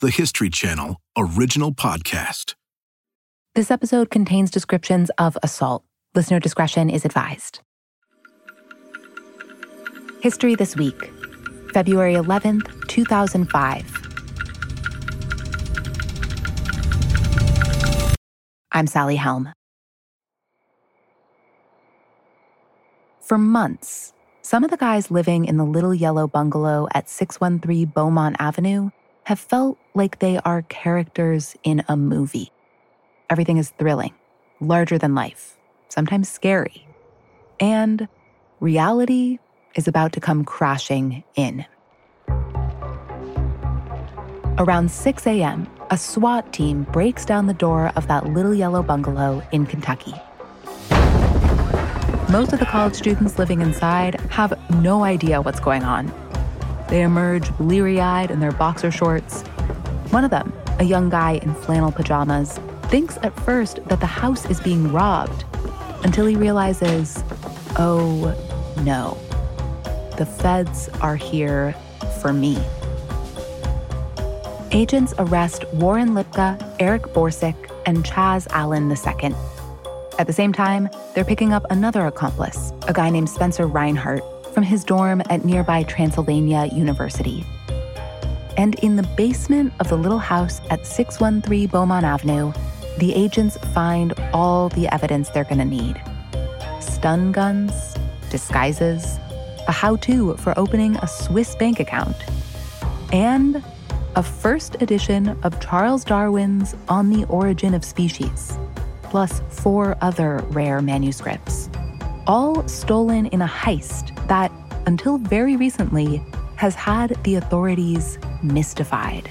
the History Channel original podcast. This episode contains descriptions of assault. Listener discretion is advised. History This Week, February 11th, 2005. I'm Sally Helm. For months, some of the guys living in the little yellow bungalow at 613 Beaumont Avenue have felt like they are characters in a movie. Everything is thrilling, larger than life, sometimes scary. And reality is about to come crashing in. Around 6 a.m., a SWAT team breaks down the door of that little yellow bungalow in Kentucky. Most of the college students living inside have no idea what's going on they emerge bleary eyed in their boxer shorts. One of them, a young guy in flannel pajamas, thinks at first that the house is being robbed until he realizes oh no, the feds are here for me. Agents arrest Warren Lipka, Eric Borsuk, and Chaz Allen II. At the same time, they're picking up another accomplice, a guy named Spencer Reinhard, from his dorm at nearby Transylvania University. And in the basement of the little house at 613 Beaumont Avenue, the agents find all the evidence they're going to need stun guns, disguises, a how to for opening a Swiss bank account, and a first edition of Charles Darwin's On the Origin of Species, plus four other rare manuscripts, all stolen in a heist that, until very recently, has had the authorities mystified.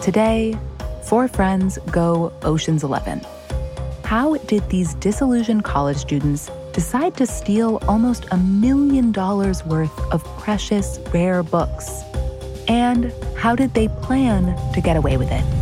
Today, four friends go Ocean's Eleven. How did these disillusioned college students decide to steal almost a million dollars worth of precious, rare books? And how did they plan to get away with it?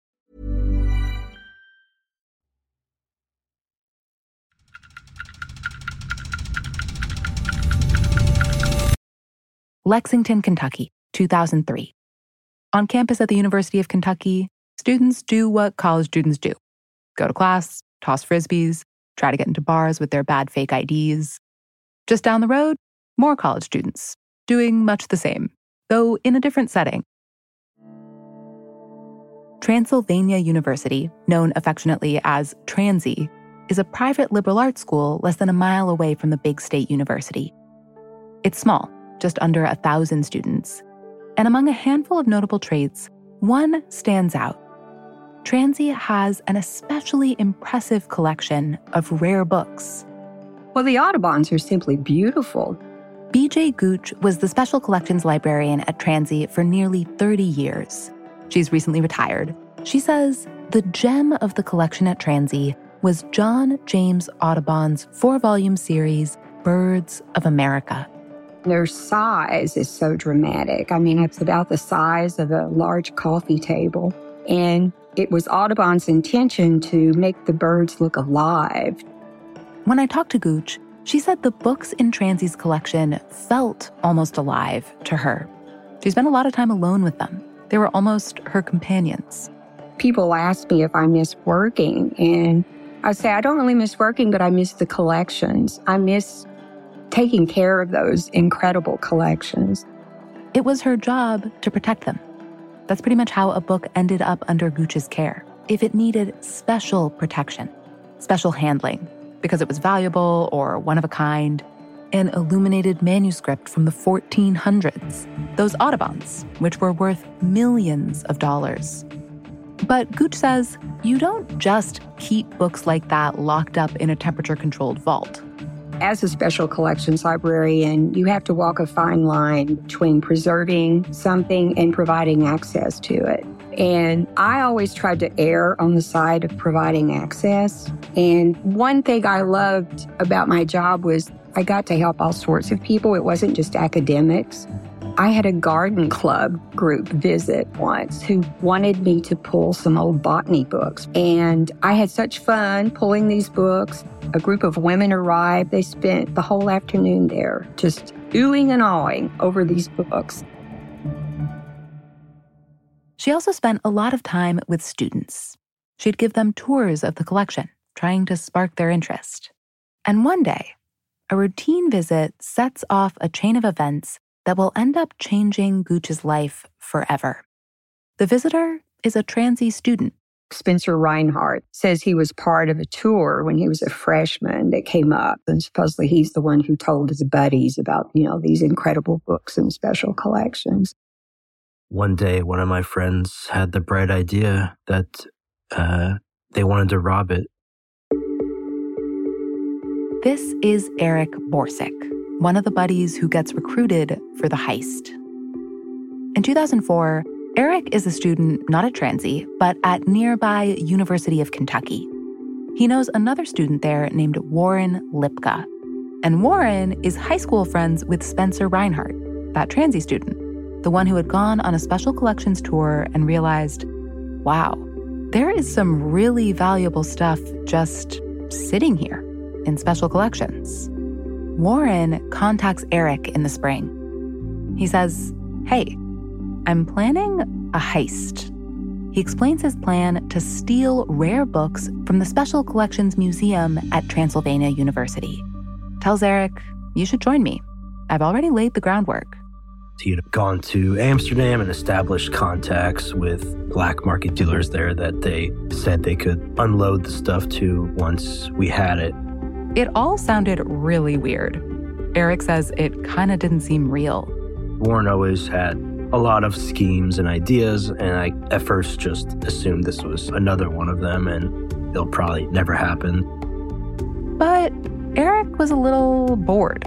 Lexington, Kentucky, 2003. On campus at the University of Kentucky, students do what college students do go to class, toss frisbees, try to get into bars with their bad fake IDs. Just down the road, more college students doing much the same, though in a different setting. Transylvania University, known affectionately as Transy, is a private liberal arts school less than a mile away from the big state university. It's small, just under a thousand students, and among a handful of notable traits, one stands out. Transy has an especially impressive collection of rare books. Well, the Audubons are simply beautiful. BJ Gooch was the special collections librarian at Transy for nearly 30 years. She's recently retired. She says the gem of the collection at Transy was John James Audubon's four volume series, Birds of America. Their size is so dramatic. I mean, it's about the size of a large coffee table. And it was Audubon's intention to make the birds look alive. When I talked to Gooch, she said the books in Transy's collection felt almost alive to her. She spent a lot of time alone with them. They were almost her companions. People ask me if I miss working, and I say I don't really miss working, but I miss the collections. I miss taking care of those incredible collections. It was her job to protect them. That's pretty much how a book ended up under Gooch's care. If it needed special protection, special handling, because it was valuable or one of a kind, an illuminated manuscript from the 1400s, those Audubons, which were worth millions of dollars. But Gooch says you don't just keep books like that locked up in a temperature controlled vault. As a special collections librarian, you have to walk a fine line between preserving something and providing access to it. And I always tried to err on the side of providing access. And one thing I loved about my job was I got to help all sorts of people. It wasn't just academics. I had a garden club group visit once who wanted me to pull some old botany books. And I had such fun pulling these books. A group of women arrived. They spent the whole afternoon there just oohing and awing over these books. She also spent a lot of time with students. She'd give them tours of the collection, trying to spark their interest. And one day, a routine visit sets off a chain of events that will end up changing Gooch's life forever. The visitor is a transy student. Spencer Reinhard says he was part of a tour when he was a freshman that came up. And supposedly he's the one who told his buddies about, you know, these incredible books and special collections. One day, one of my friends had the bright idea that uh, they wanted to rob it. This is Eric Borsuk one of the buddies who gets recruited for the heist. In 2004, Eric is a student not at Transy, but at nearby University of Kentucky. He knows another student there named Warren Lipka. And Warren is high school friends with Spencer Reinhard, that Transy student, the one who had gone on a special collections tour and realized, wow, there is some really valuable stuff just sitting here in special collections. Warren contacts Eric in the spring. He says, Hey, I'm planning a heist. He explains his plan to steal rare books from the Special Collections Museum at Transylvania University. Tells Eric, You should join me. I've already laid the groundwork. He had gone to Amsterdam and established contacts with black market dealers there that they said they could unload the stuff to once we had it. It all sounded really weird. Eric says it kind of didn't seem real. Warren always had a lot of schemes and ideas, and I at first just assumed this was another one of them and it'll probably never happen. But Eric was a little bored.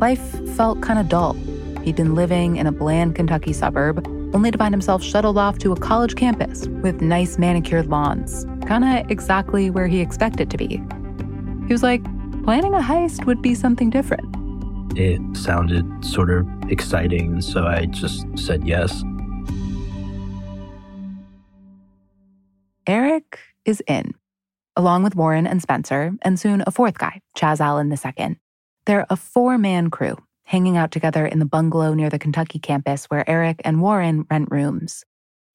Life felt kind of dull. He'd been living in a bland Kentucky suburb, only to find himself shuttled off to a college campus with nice manicured lawns, kind of exactly where he expected to be. He was like, planning a heist would be something different. It sounded sort of exciting, so I just said yes. Eric is in, along with Warren and Spencer, and soon a fourth guy, Chaz Allen II. They're a four man crew hanging out together in the bungalow near the Kentucky campus where Eric and Warren rent rooms,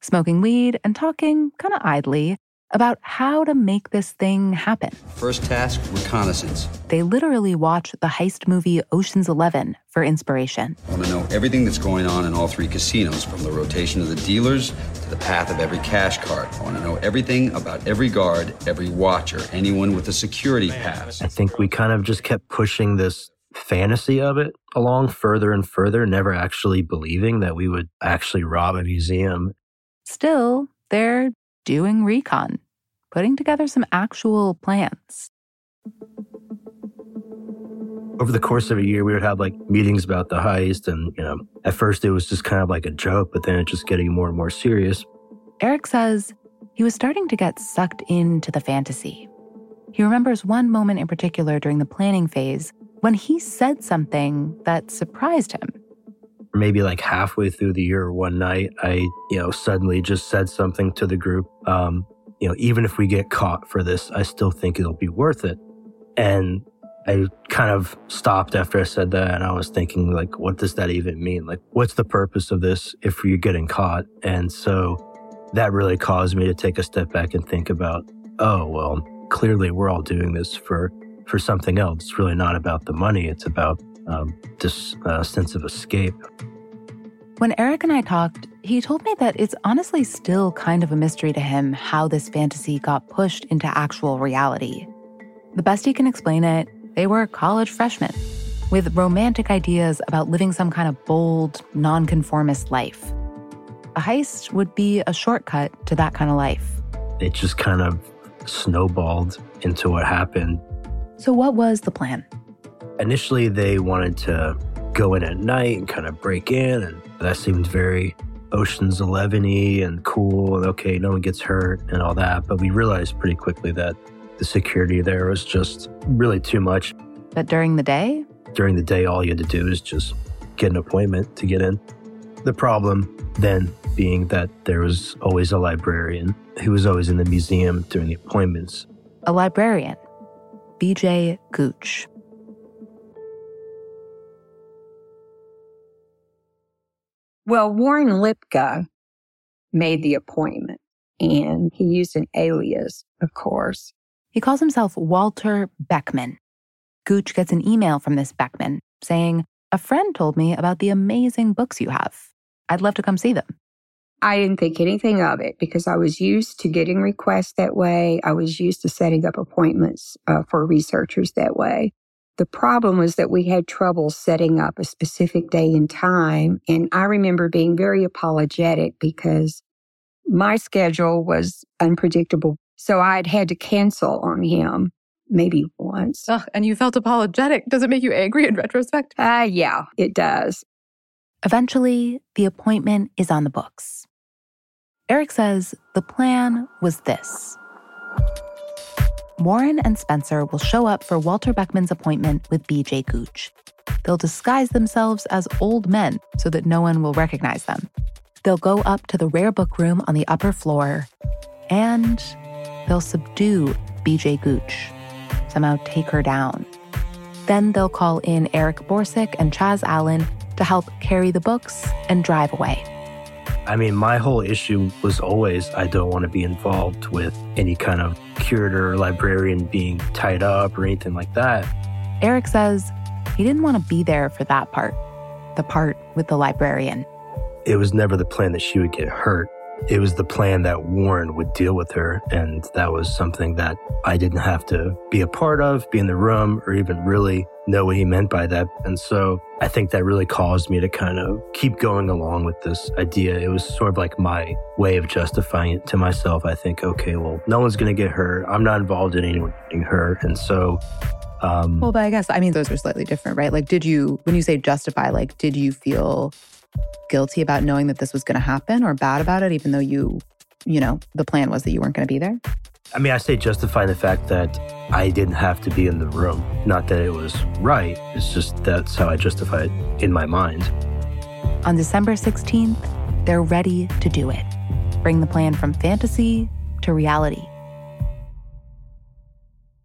smoking weed and talking kind of idly about how to make this thing happen. First task reconnaissance. They literally watch the heist movie Ocean's Eleven for inspiration. I want to know everything that's going on in all three casinos, from the rotation of the dealers to the path of every cash card. I want to know everything about every guard, every watcher, anyone with a security pass. I think we kind of just kept pushing this fantasy of it along further and further, never actually believing that we would actually rob a museum. Still, they're doing recon, putting together some actual plans. Over the course of a year, we would have like meetings about the heist. And, you know, at first it was just kind of like a joke, but then it just getting more and more serious. Eric says he was starting to get sucked into the fantasy. He remembers one moment in particular during the planning phase when he said something that surprised him maybe like halfway through the year one night i you know suddenly just said something to the group um, you know even if we get caught for this i still think it'll be worth it. And i kind of stopped after i said that and i was thinking like what does that even mean? Like what's the purpose of this if you're getting caught? And so that really caused me to take a step back and think about oh well clearly we're all doing this for for something else. It's really not about the money. It's about um, this uh, sense of escape. When Eric and I talked, he told me that it's honestly still kind of a mystery to him how this fantasy got pushed into actual reality. The best he can explain it, they were college freshmen with romantic ideas about living some kind of bold, nonconformist life. A heist would be a shortcut to that kind of life. It just kind of snowballed into what happened. So, what was the plan? Initially, they wanted to go in at night and kind of break in, and that seemed very Ocean's 11 y and cool, and okay, no one gets hurt and all that. But we realized pretty quickly that the security there was just really too much. But during the day, During the day, all you had to do is just get an appointment to get in. The problem then being that there was always a librarian who was always in the museum during the appointments. a librarian, BJ Gooch. Well, Warren Lipka made the appointment and he used an alias, of course. He calls himself Walter Beckman. Gooch gets an email from this Beckman saying, A friend told me about the amazing books you have. I'd love to come see them. I didn't think anything of it because I was used to getting requests that way. I was used to setting up appointments uh, for researchers that way. The problem was that we had trouble setting up a specific day and time. And I remember being very apologetic because my schedule was unpredictable. So I'd had to cancel on him maybe once. Ugh, and you felt apologetic. Does it make you angry in retrospect? Uh, yeah, it does. Eventually, the appointment is on the books. Eric says the plan was this Warren and Spencer will show up for Walter Beckman's appointment with BJ Gooch. They'll disguise themselves as old men so that no one will recognize them. They'll go up to the rare book room on the upper floor and they'll subdue BJ Gooch, somehow take her down. Then they'll call in Eric Borsuk and Chaz Allen to help carry the books and drive away. I mean, my whole issue was always I don't want to be involved with any kind of curator or librarian being tied up or anything like that. Eric says he didn't want to be there for that part, the part with the librarian. It was never the plan that she would get hurt. It was the plan that Warren would deal with her. And that was something that I didn't have to be a part of, be in the room, or even really know what he meant by that. And so I think that really caused me to kind of keep going along with this idea. It was sort of like my way of justifying it to myself. I think, okay, well, no one's going to get hurt. I'm not involved in anyone getting hurt. And so, um, Well, but I guess, I mean, those are slightly different, right? Like, did you, when you say justify, like, did you feel guilty about knowing that this was going to happen or bad about it, even though you, you know, the plan was that you weren't going to be there? I mean, I say justify the fact that I didn't have to be in the room. Not that it was right. It's just that's how I justify it in my mind. On December 16th, they're ready to do it. Bring the plan from fantasy to reality.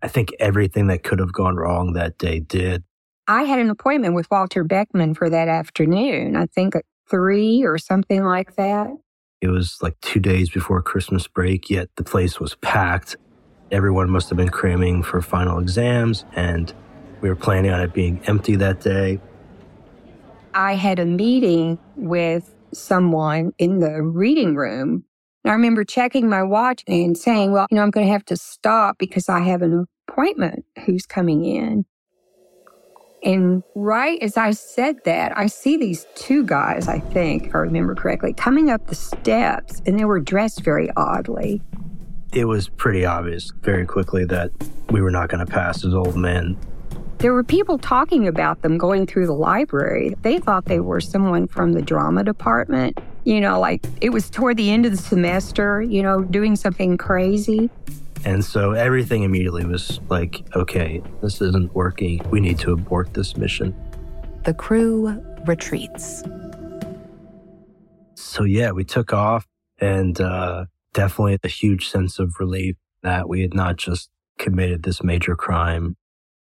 I think everything that could have gone wrong that day did. I had an appointment with Walter Beckman for that afternoon, I think at three or something like that. It was like two days before Christmas break, yet the place was packed. Everyone must have been cramming for final exams, and we were planning on it being empty that day. I had a meeting with someone in the reading room. I remember checking my watch and saying, well, you know, I'm going to have to stop because I have an appointment who's coming in. And right as I said that, I see these two guys, I think, if I remember correctly, coming up the steps and they were dressed very oddly. It was pretty obvious very quickly that we were not going to pass as old men. There were people talking about them going through the library. They thought they were someone from the drama department. You know, like it was toward the end of the semester, you know, doing something crazy. And so everything immediately was like, okay, this isn't working. We need to abort this mission. The crew retreats. So yeah, we took off and uh, definitely a huge sense of relief that we had not just committed this major crime.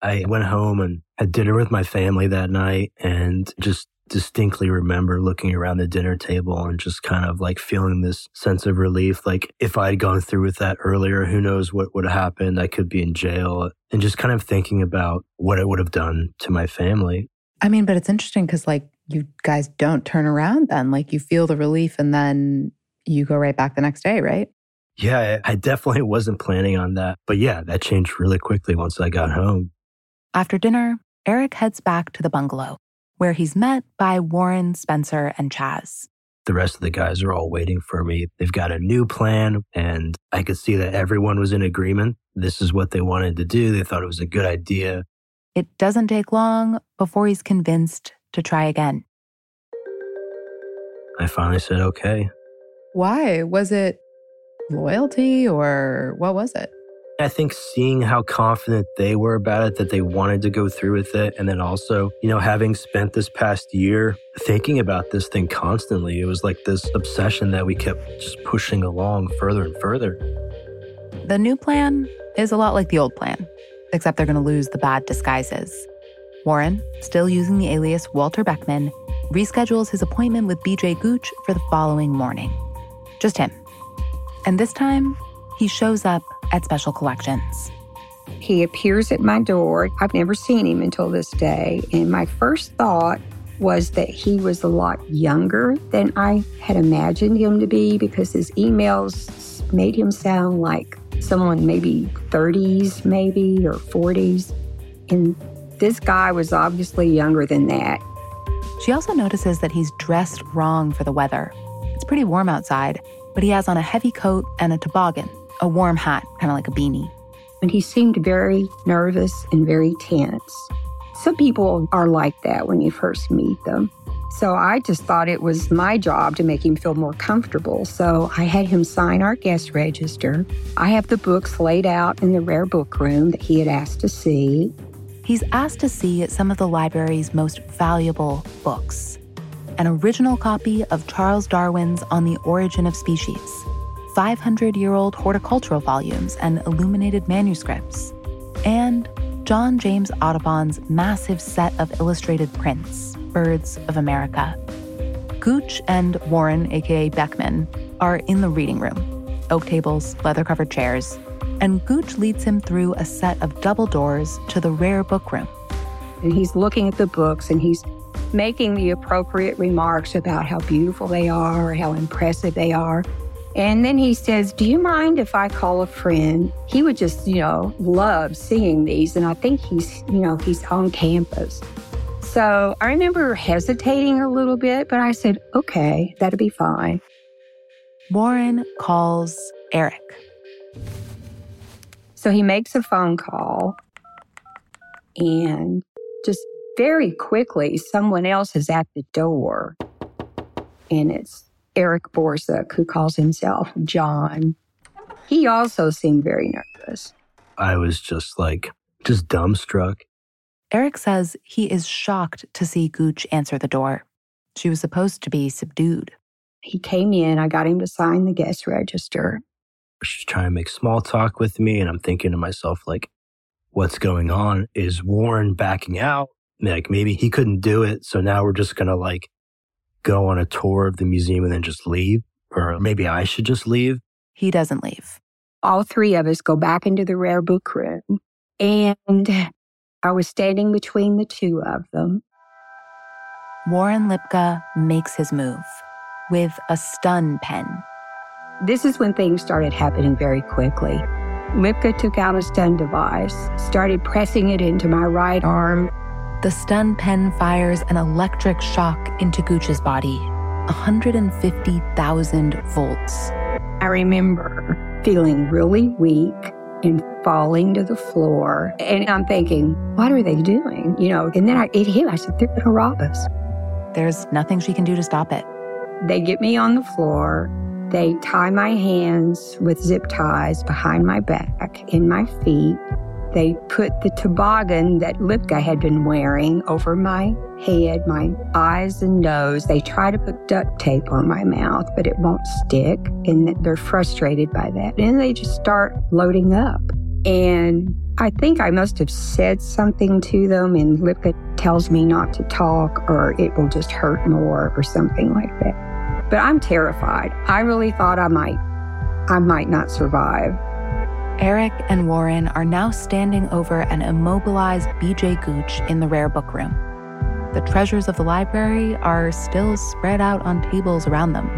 I went home and had dinner with my family that night and just distinctly remember looking around the dinner table and just kind of like feeling this sense of relief. Like if I had gone through with that earlier, who knows what would have happened? I could be in jail and just kind of thinking about what it would have done to my family. I mean, but it's interesting because, like, you guys don't turn around then. Like, you feel the relief and then you go right back the next day, right? Yeah, I definitely wasn't planning on that. But yeah, that changed really quickly once I got home. After dinner, Eric heads back to the bungalow, where he's met by Warren, Spencer, and Chaz. The rest of the guys are all waiting for me. They've got a new plan, and I could see that everyone was in agreement. This is what they wanted to do. They thought it was a good idea. It doesn't take long before he's convinced to try again. I finally said, okay. Why? Was it loyalty or what was it? I think seeing how confident they were about it, that they wanted to go through with it, and then also, you know, having spent this past year thinking about this thing constantly, it was like this obsession that we kept just pushing along further and further. The new plan is a lot like the old plan, except they're going to lose the bad disguises. Warren, still using the alias Walter Beckman, reschedules his appointment with BJ Gooch for the following morning. Just him. And this time, he shows up at Special Collections. He appears at my door. I've never seen him until this day. And my first thought was that he was a lot younger than I had imagined him to be because his emails made him sound like someone maybe 30s, maybe, or 40s. And this guy was obviously younger than that. She also notices that he's dressed wrong for the weather. It's pretty warm outside, but he has on a heavy coat and a toboggan, a warm hat, kind of like a beanie. And he seemed very nervous and very tense. Some people are like that when you first meet them. So I just thought it was my job to make him feel more comfortable. So I had him sign our guest register. I have the books laid out in the rare book room that he had asked to see. He's asked to see some of the library's most valuable books an original copy of Charles Darwin's On the Origin of Species, 500 year old horticultural volumes and illuminated manuscripts, and John James Audubon's massive set of illustrated prints, Birds of America. Gooch and Warren, aka Beckman, are in the reading room oak tables, leather covered chairs, and Gooch leads him through a set of double doors to the rare book room. And he's looking at the books and he's making the appropriate remarks about how beautiful they are, how impressive they are. And then he says, Do you mind if I call a friend? He would just, you know, love seeing these. And I think he's, you know, he's on campus. So I remember hesitating a little bit, but I said, Okay, that'll be fine. Warren calls Eric. So he makes a phone call and just very quickly, someone else is at the door. And it's Eric Borsuk, who calls himself John. He also seemed very nervous. I was just like, just dumbstruck. Eric says he is shocked to see Gooch answer the door. She was supposed to be subdued. He came in, I got him to sign the guest register. She's trying to make small talk with me, and I'm thinking to myself, like, what's going on? Is Warren backing out? Like, maybe he couldn't do it, so now we're just gonna like go on a tour of the museum and then just leave? Or maybe I should just leave? He doesn't leave. All three of us go back into the rare book room, and I was standing between the two of them. Warren Lipka makes his move with a stun pen. This is when things started happening very quickly. Lipka took out a stun device, started pressing it into my right arm. The stun pen fires an electric shock into Gooch's body 150,000 volts. I remember feeling really weak and falling to the floor. And I'm thinking, what are they doing? You know, and then I, it hit. I said, they're going to rob us. There's nothing she can do to stop it. They get me on the floor. They tie my hands with zip ties behind my back and my feet. They put the toboggan that Lipka had been wearing over my head, my eyes and nose. They try to put duct tape on my mouth, but it won't stick. And they're frustrated by that. And they just start loading up. And I think I must have said something to them, and Lipka tells me not to talk or it will just hurt more or something like that. But I'm terrified. I really thought I might, I might not survive. Eric and Warren are now standing over an immobilized BJ Gooch in the rare book room. The treasures of the library are still spread out on tables around them.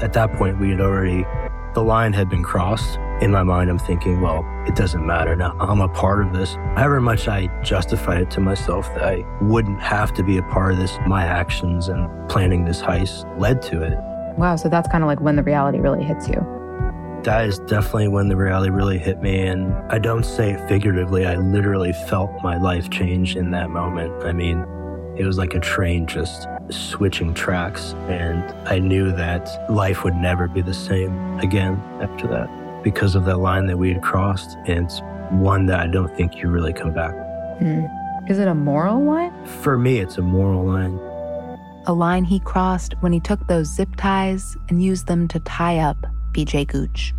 At that point, we had already, the line had been crossed. In my mind, I'm thinking, well, it doesn't matter now. I'm a part of this. However much I justified it to myself that I wouldn't have to be a part of this, my actions and planning this heist led to it. Wow, so that's kind of like when the reality really hits you. That is definitely when the reality really hit me. And I don't say it figuratively. I literally felt my life change in that moment. I mean, it was like a train just switching tracks. And I knew that life would never be the same again after that because of that line that we had crossed. And it's one that I don't think you really come back. Hmm. Is it a moral line? For me, it's a moral line. A line he crossed when he took those zip ties and used them to tie up BJ Gooch.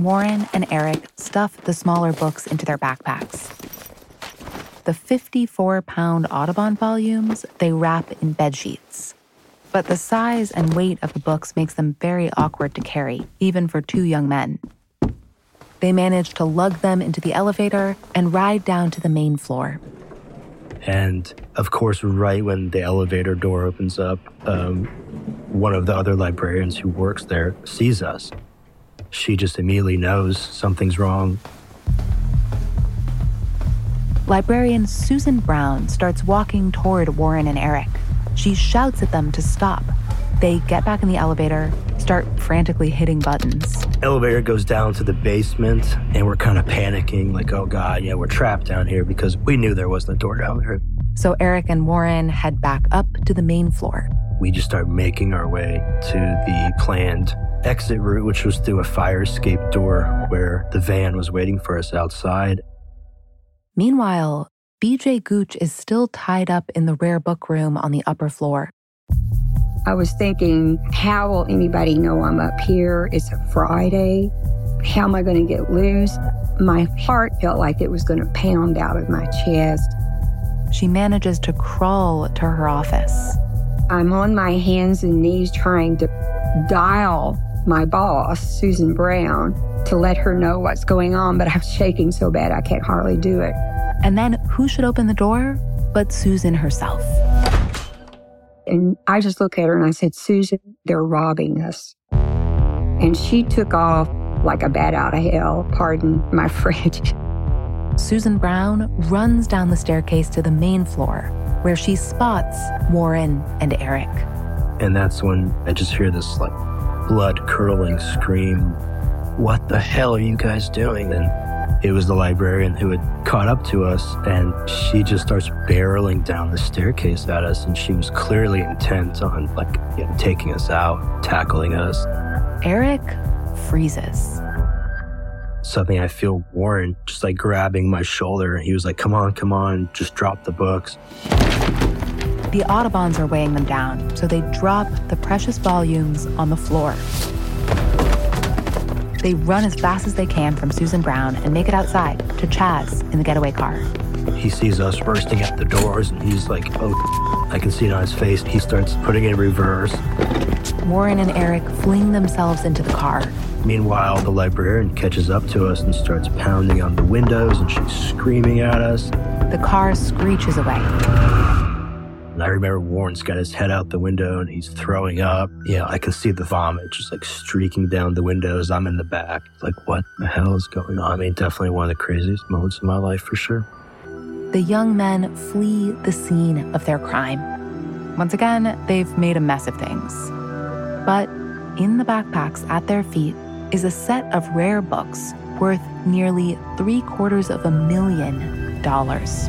Warren and Eric stuff the smaller books into their backpacks. The 54 pound Audubon volumes they wrap in bed sheets. But the size and weight of the books makes them very awkward to carry, even for two young men. They manage to lug them into the elevator and ride down to the main floor. And of course, right when the elevator door opens up, um, one of the other librarians who works there sees us. She just immediately knows something's wrong. Librarian Susan Brown starts walking toward Warren and Eric. She shouts at them to stop. They get back in the elevator, start frantically hitting buttons. Elevator goes down to the basement, and we're kind of panicking, like, oh God, yeah, we're trapped down here because we knew there wasn't a door down there. So Eric and Warren head back up to the main floor. We just start making our way to the planned exit route, which was through a fire escape door where the van was waiting for us outside. Meanwhile, BJ Gooch is still tied up in the rare book room on the upper floor. I was thinking, how will anybody know I'm up here? It's a Friday. How am I going to get loose? My heart felt like it was going to pound out of my chest. She manages to crawl to her office. I'm on my hands and knees trying to dial my boss, Susan Brown, to let her know what's going on, but I'm shaking so bad I can't hardly do it. And then who should open the door but Susan herself? And I just looked at her and I said, Susan, they're robbing us. And she took off like a bat out of hell, pardon my French. Susan Brown runs down the staircase to the main floor where she spots Warren and Eric. And that's when I just hear this like blood curdling scream. What the hell are you guys doing? And it was the librarian who had caught up to us, and she just starts barreling down the staircase at us, and she was clearly intent on like you know, taking us out, tackling us. Eric freezes. Suddenly, I feel Warren just like grabbing my shoulder. He was like, "Come on, come on, just drop the books." The Audubons are weighing them down, so they drop the precious volumes on the floor. They run as fast as they can from Susan Brown and make it outside to Chaz in the getaway car. He sees us bursting at the doors and he's like, oh, I can see it on his face. He starts putting it in reverse. Warren and Eric fling themselves into the car. Meanwhile, the librarian catches up to us and starts pounding on the windows and she's screaming at us. The car screeches away. And I remember Warren's got his head out the window and he's throwing up. Yeah, I can see the vomit just like streaking down the windows. I'm in the back. Like, what the hell is going on? I mean, definitely one of the craziest moments of my life for sure. The young men flee the scene of their crime. Once again, they've made a mess of things. But in the backpacks at their feet is a set of rare books worth nearly three quarters of a million dollars.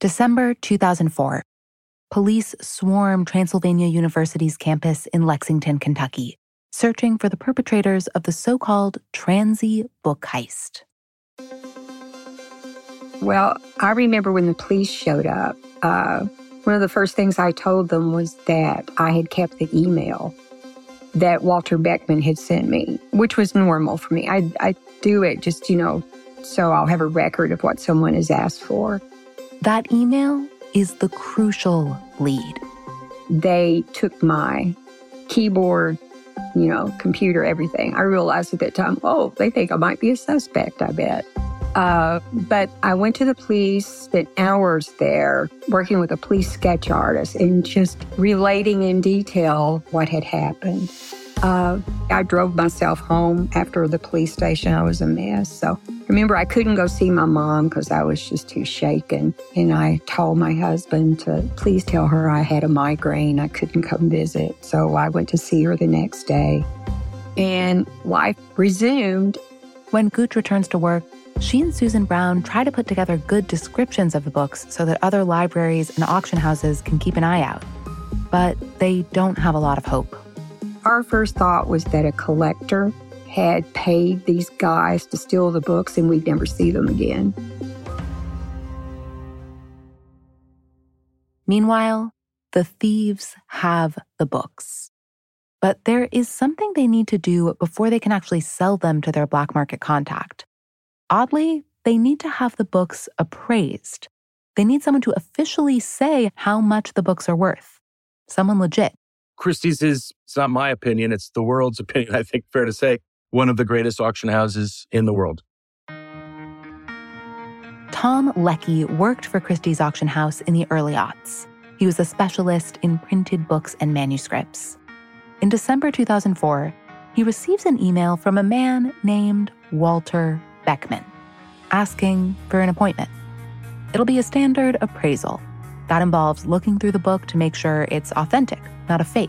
December 2004. Police swarm Transylvania University's campus in Lexington, Kentucky, searching for the perpetrators of the so called Transy book heist. Well, I remember when the police showed up, uh, one of the first things I told them was that I had kept the email that Walter Beckman had sent me, which was normal for me. I, I do it just, you know, so I'll have a record of what someone has asked for. That email is the crucial lead. They took my keyboard, you know, computer, everything. I realized at that time, oh, they think I might be a suspect, I bet. Uh, but I went to the police, spent hours there working with a police sketch artist and just relating in detail what had happened. Uh, I drove myself home after the police station. I was a mess. So remember, I couldn't go see my mom because I was just too shaken. And I told my husband to please tell her I had a migraine. I couldn't come visit. So I went to see her the next day. And life resumed. When Gooch returns to work, she and Susan Brown try to put together good descriptions of the books so that other libraries and auction houses can keep an eye out. But they don't have a lot of hope. Our first thought was that a collector had paid these guys to steal the books and we'd never see them again. Meanwhile, the thieves have the books. But there is something they need to do before they can actually sell them to their black market contact. Oddly, they need to have the books appraised. They need someone to officially say how much the books are worth. Someone legit. Christie's is, it's not my opinion, it's the world's opinion, I think, fair to say, one of the greatest auction houses in the world. Tom Leckie worked for Christie's auction house in the early aughts. He was a specialist in printed books and manuscripts. In December 2004, he receives an email from a man named Walter Beckman, asking for an appointment. It'll be a standard appraisal. That involves looking through the book to make sure it's authentic, not a fake,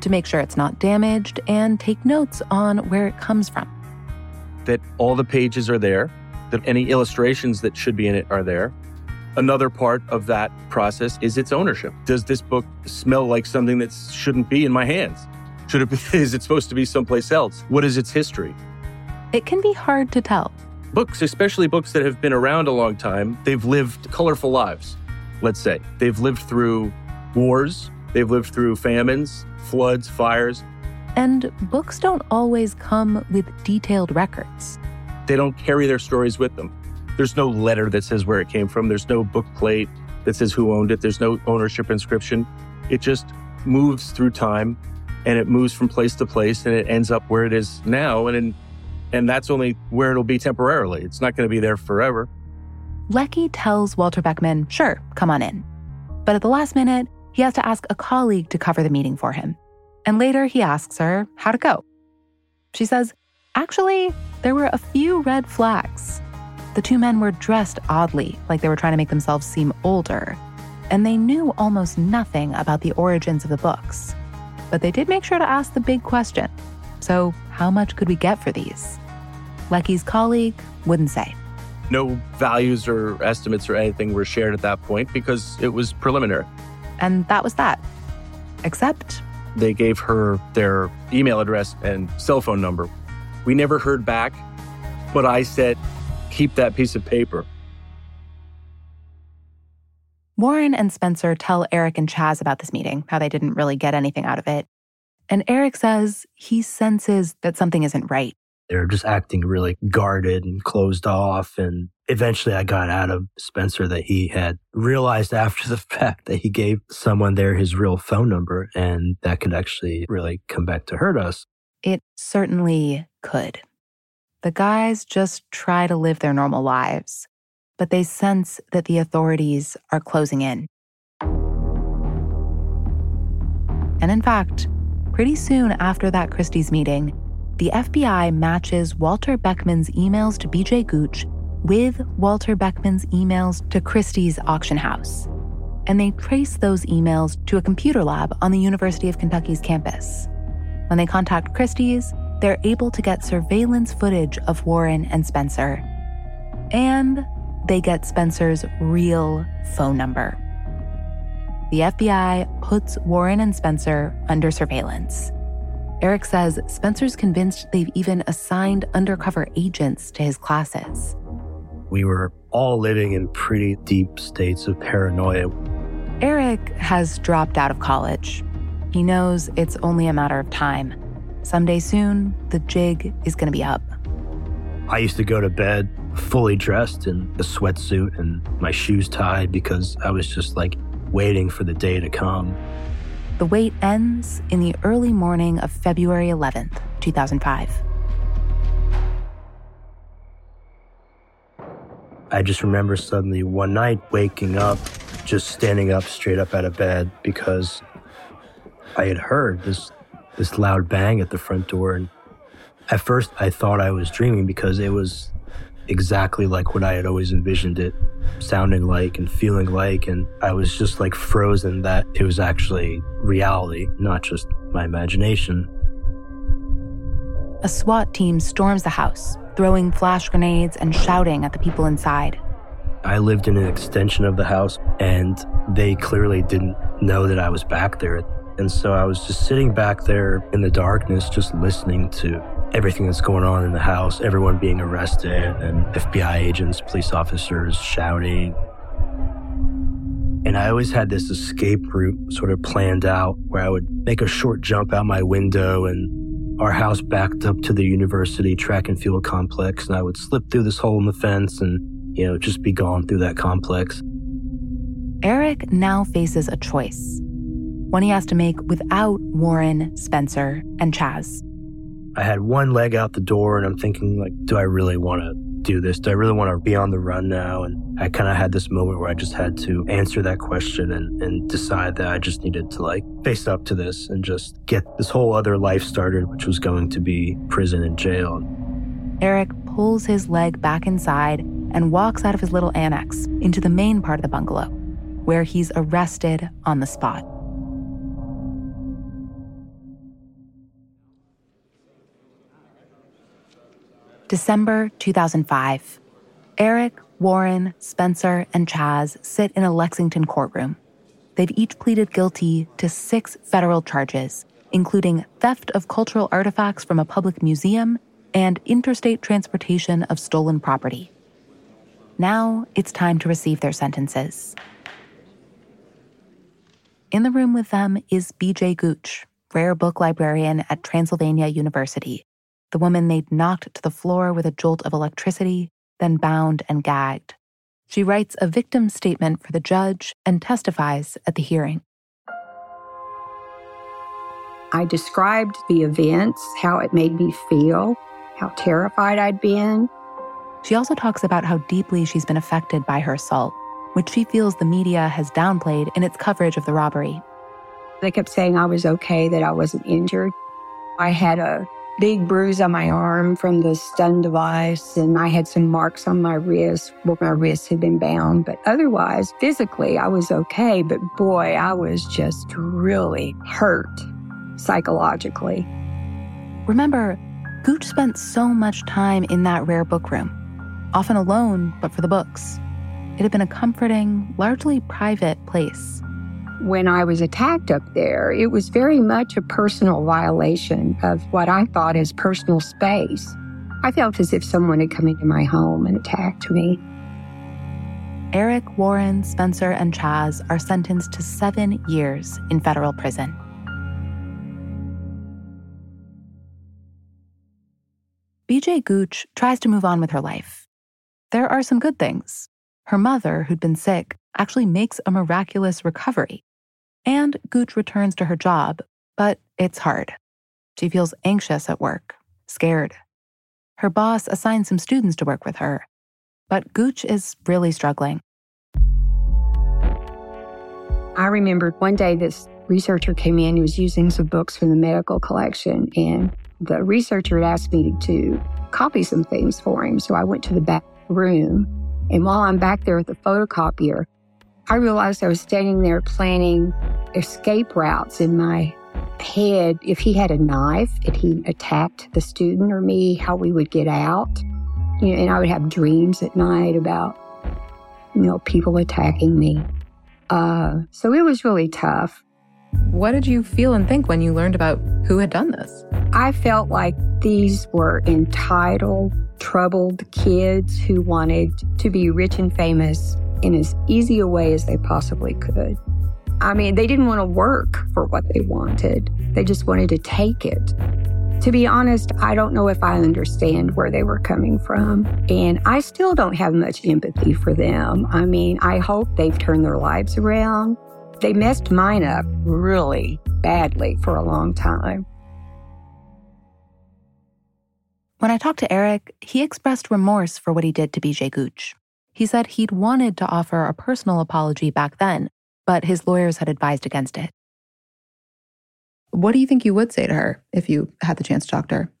to make sure it's not damaged, and take notes on where it comes from. That all the pages are there, that any illustrations that should be in it are there. Another part of that process is its ownership. Does this book smell like something that shouldn't be in my hands? Should it be, is it supposed to be someplace else? What is its history? It can be hard to tell. Books, especially books that have been around a long time, they've lived colorful lives, let's say. They've lived through wars, they've lived through famines, floods, fires. And books don't always come with detailed records. They don't carry their stories with them. There's no letter that says where it came from, there's no book plate that says who owned it, there's no ownership inscription. It just moves through time and it moves from place to place and it ends up where it is now. And in and that's only where it'll be temporarily. It's not going to be there forever. Leckie tells Walter Beckman, sure, come on in. But at the last minute, he has to ask a colleague to cover the meeting for him. And later, he asks her how to go. She says, actually, there were a few red flags. The two men were dressed oddly, like they were trying to make themselves seem older, and they knew almost nothing about the origins of the books. But they did make sure to ask the big question so, how much could we get for these? Leckie's colleague wouldn't say. No values or estimates or anything were shared at that point because it was preliminary. And that was that. Except they gave her their email address and cell phone number. We never heard back, but I said, keep that piece of paper. Warren and Spencer tell Eric and Chaz about this meeting, how they didn't really get anything out of it. And Eric says he senses that something isn't right. They're just acting really guarded and closed off. And eventually I got out of Spencer that he had realized after the fact that he gave someone there his real phone number and that could actually really come back to hurt us. It certainly could. The guys just try to live their normal lives, but they sense that the authorities are closing in. And in fact, Pretty soon after that Christie's meeting, the FBI matches Walter Beckman's emails to BJ Gooch with Walter Beckman's emails to Christie's auction house. And they trace those emails to a computer lab on the University of Kentucky's campus. When they contact Christie's, they're able to get surveillance footage of Warren and Spencer. And they get Spencer's real phone number. The FBI puts Warren and Spencer under surveillance. Eric says Spencer's convinced they've even assigned undercover agents to his classes. We were all living in pretty deep states of paranoia. Eric has dropped out of college. He knows it's only a matter of time. Someday soon, the jig is going to be up. I used to go to bed fully dressed in a sweatsuit and my shoes tied because I was just like waiting for the day to come. The wait ends in the early morning of February 11th, 2005. I just remember suddenly one night waking up, just standing up straight up out of bed because I had heard this this loud bang at the front door and at first I thought I was dreaming because it was exactly like what I had always envisioned it sounding like and feeling like and I was just like frozen that it was actually reality, not just my imagination. A SWAT team storms the house, throwing flash grenades and shouting at the people inside. I lived in an extension of the house, and they clearly didn't know that I was back there. And so I was just sitting back there in the darkness, just listening to everything that's going on in the house, everyone being arrested, and FBI agents, police officers shouting. And I always had this escape route sort of planned out where I would make a short jump out my window and our house backed up to the university track and field complex, and I would slip through this hole in the fence and, you know, just be gone through that complex. Eric now faces a choice, one he has to make without Warren, Spencer, and Chaz. I had one leg out the door, and I'm thinking, like, do I really want to do this? Do I really want to be on the run now? And I kind of had this moment where I just had to answer that question and, and decide that I just needed to like face up to this and just get this whole other life started, which was going to be prison and jail. Eric pulls his leg back inside and walks out of his little annex into the main part of the bungalow, where he's arrested on the spot. December 2005. Eric, Warren, Spencer, and Chaz sit in a Lexington courtroom. They've each pleaded guilty to six federal charges, including theft of cultural artifacts from a public museum and interstate transportation of stolen property. Now it's time to receive their sentences. In the room with them is BJ Gooch, rare book librarian at Transylvania University, the woman they'd knocked to the floor with a jolt of electricity, then bound and gagged. She writes a victim statement for the judge and testifies at the hearing. I described the events, how it made me feel, how terrified I'd been. She also talks about how deeply she's been affected by her assault, which she feels the media has downplayed in its coverage of the robbery. They kept saying I was okay, that I wasn't injured. I had a big bruise on my arm from the stun device, and I had some marks on my wrist where my wrists had been bound. But otherwise, physically, I was okay. But boy, I was just really hurt psychologically. Remember, Gooch spent so much time in that rare book room, often alone, but for the books. It had been a comforting, largely private place when I was attacked up there, it was very much a personal violation of what I thought as personal space. I felt as if someone had come into my home and attacked me. Eric, Warren, Spencer, and Chaz are sentenced to seven years in federal prison. BJ Gooch tries to move on with her life. There are some good things. Her mother, who'd been sick, actually makes a miraculous recovery. And Gooch returns to her job, but it's hard. She feels anxious at work, scared. Her boss assigns some students to work with her, but Gooch is really struggling. I remembered one day this researcher came in, he was using some books from the medical collection, and the researcher had asked me to copy some things for him. So I went to the back room, and while I'm back there at the photocopier, I realized I was standing there planning escape routes in my head. If he had a knife, if he attacked the student or me, how we would get out. You know, and I would have dreams at night about you know, people attacking me. Uh, so it was really tough. What did you feel and think when you learned about who had done this? I felt like these were entitled, troubled kids who wanted to be rich and famous in as easy a way as they possibly could. I mean, they didn't want to work for what they wanted, they just wanted to take it. To be honest, I don't know if I understand where they were coming from. And I still don't have much empathy for them. I mean, I hope they've turned their lives around. They messed mine up really badly for a long time. When I talked to Eric, he expressed remorse for what he did to BJ Gooch. He said he'd wanted to offer a personal apology back then, but his lawyers had advised against it. What do you think you would say to her if you had the chance to talk to her?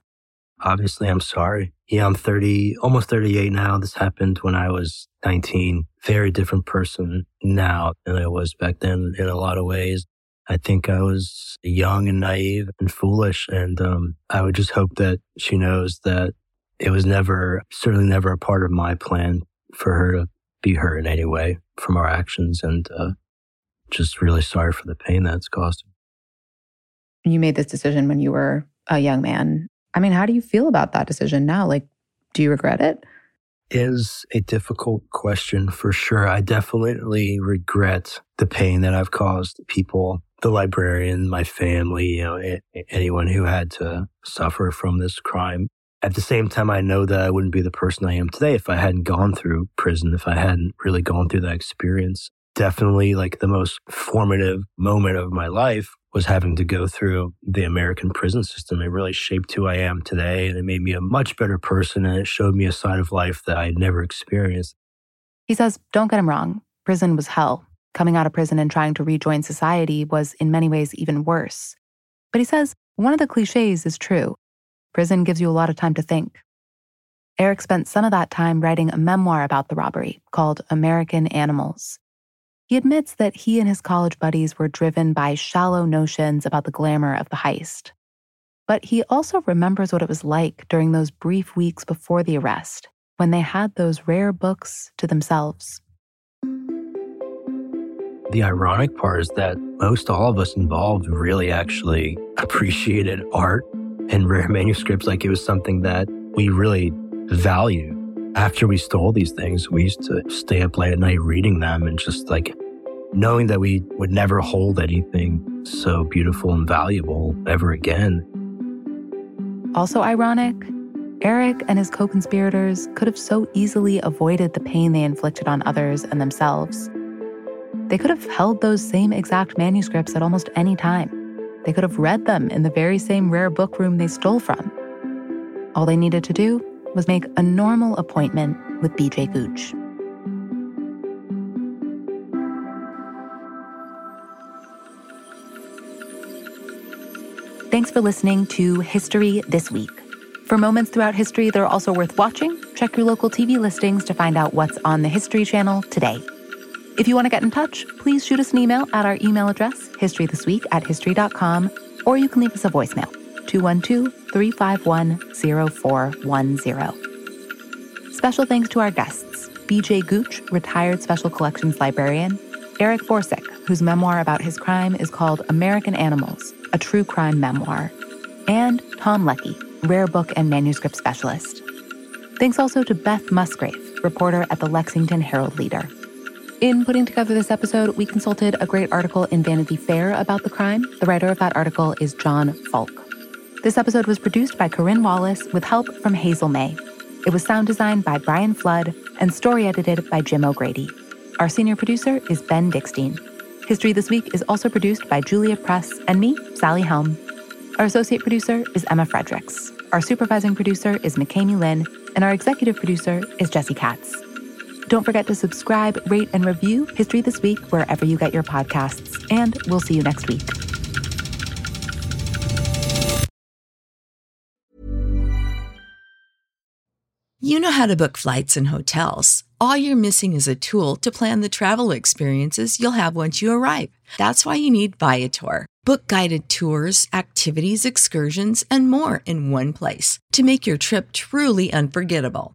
Obviously, I'm sorry. Yeah, I'm 30, almost 38 now. This happened when I was 19. Very different person now than I was back then in a lot of ways. I think I was young and naive and foolish. And um, I would just hope that she knows that it was never, certainly never a part of my plan for her to be hurt in any way from our actions. And uh, just really sorry for the pain that's caused. You made this decision when you were a young man. I mean, how do you feel about that decision now? Like, do you regret it? Is a difficult question for sure. I definitely regret the pain that I've caused people, the librarian, my family, you know, anyone who had to suffer from this crime. At the same time, I know that I wouldn't be the person I am today if I hadn't gone through prison, if I hadn't really gone through that experience. Definitely like the most formative moment of my life was having to go through the American prison system. It really shaped who I am today and it made me a much better person and it showed me a side of life that I had never experienced. He says, don't get him wrong. Prison was hell. Coming out of prison and trying to rejoin society was in many ways even worse. But he says, one of the cliches is true. Prison gives you a lot of time to think. Eric spent some of that time writing a memoir about the robbery called American Animals. He admits that he and his college buddies were driven by shallow notions about the glamour of the heist. But he also remembers what it was like during those brief weeks before the arrest, when they had those rare books to themselves. The ironic part is that most all of us involved really actually appreciated art and rare manuscripts like it was something that we really value. after we stole these things, we used to stay up late at night reading them and just like knowing that we would never hold anything so beautiful and valuable ever again. Also ironic, Eric and his co conspirators could have so easily avoided the pain they inflicted on others and themselves. They could have held those same exact manuscripts at almost any time. They could have read them in the very same rare book room they stole from. All they needed to do was make a normal appointment with BJ Gooch. Thanks for listening to History This Week. For moments throughout history that are also worth watching, check your local TV listings to find out what's on the History Channel today. If you want to get in touch, please shoot us an email at our email address, historythisweek at history.com, or you can leave us a voicemail, 212 351 0410. Special thanks to our guests BJ Gooch, retired Special Collections librarian, Eric Borsuk, whose memoir about his crime is called American Animals, a true crime memoir, and Tom Leckie, rare book and manuscript specialist. Thanks also to Beth Musgrave, reporter at the Lexington Herald Leader. In putting together this episode, we consulted a great article in Vanity Fair about the crime. The writer of that article is John Falk. This episode was produced by Corinne Wallace with help from Hazel May. It was sound designed by Brian Flood and story edited by Jim O'Grady. Our senior producer is Ben Dickstein. History This Week is also produced by Julia Press and me, Sally Helm. Our associate producer is Emma Fredericks. Our supervising producer is McKamey Lynn, and our executive producer is Jesse Katz. Don't forget to subscribe, rate, and review History This Week wherever you get your podcasts, and we'll see you next week. You know how to book flights and hotels. All you're missing is a tool to plan the travel experiences you'll have once you arrive. That's why you need Viator. Book guided tours, activities, excursions, and more in one place to make your trip truly unforgettable.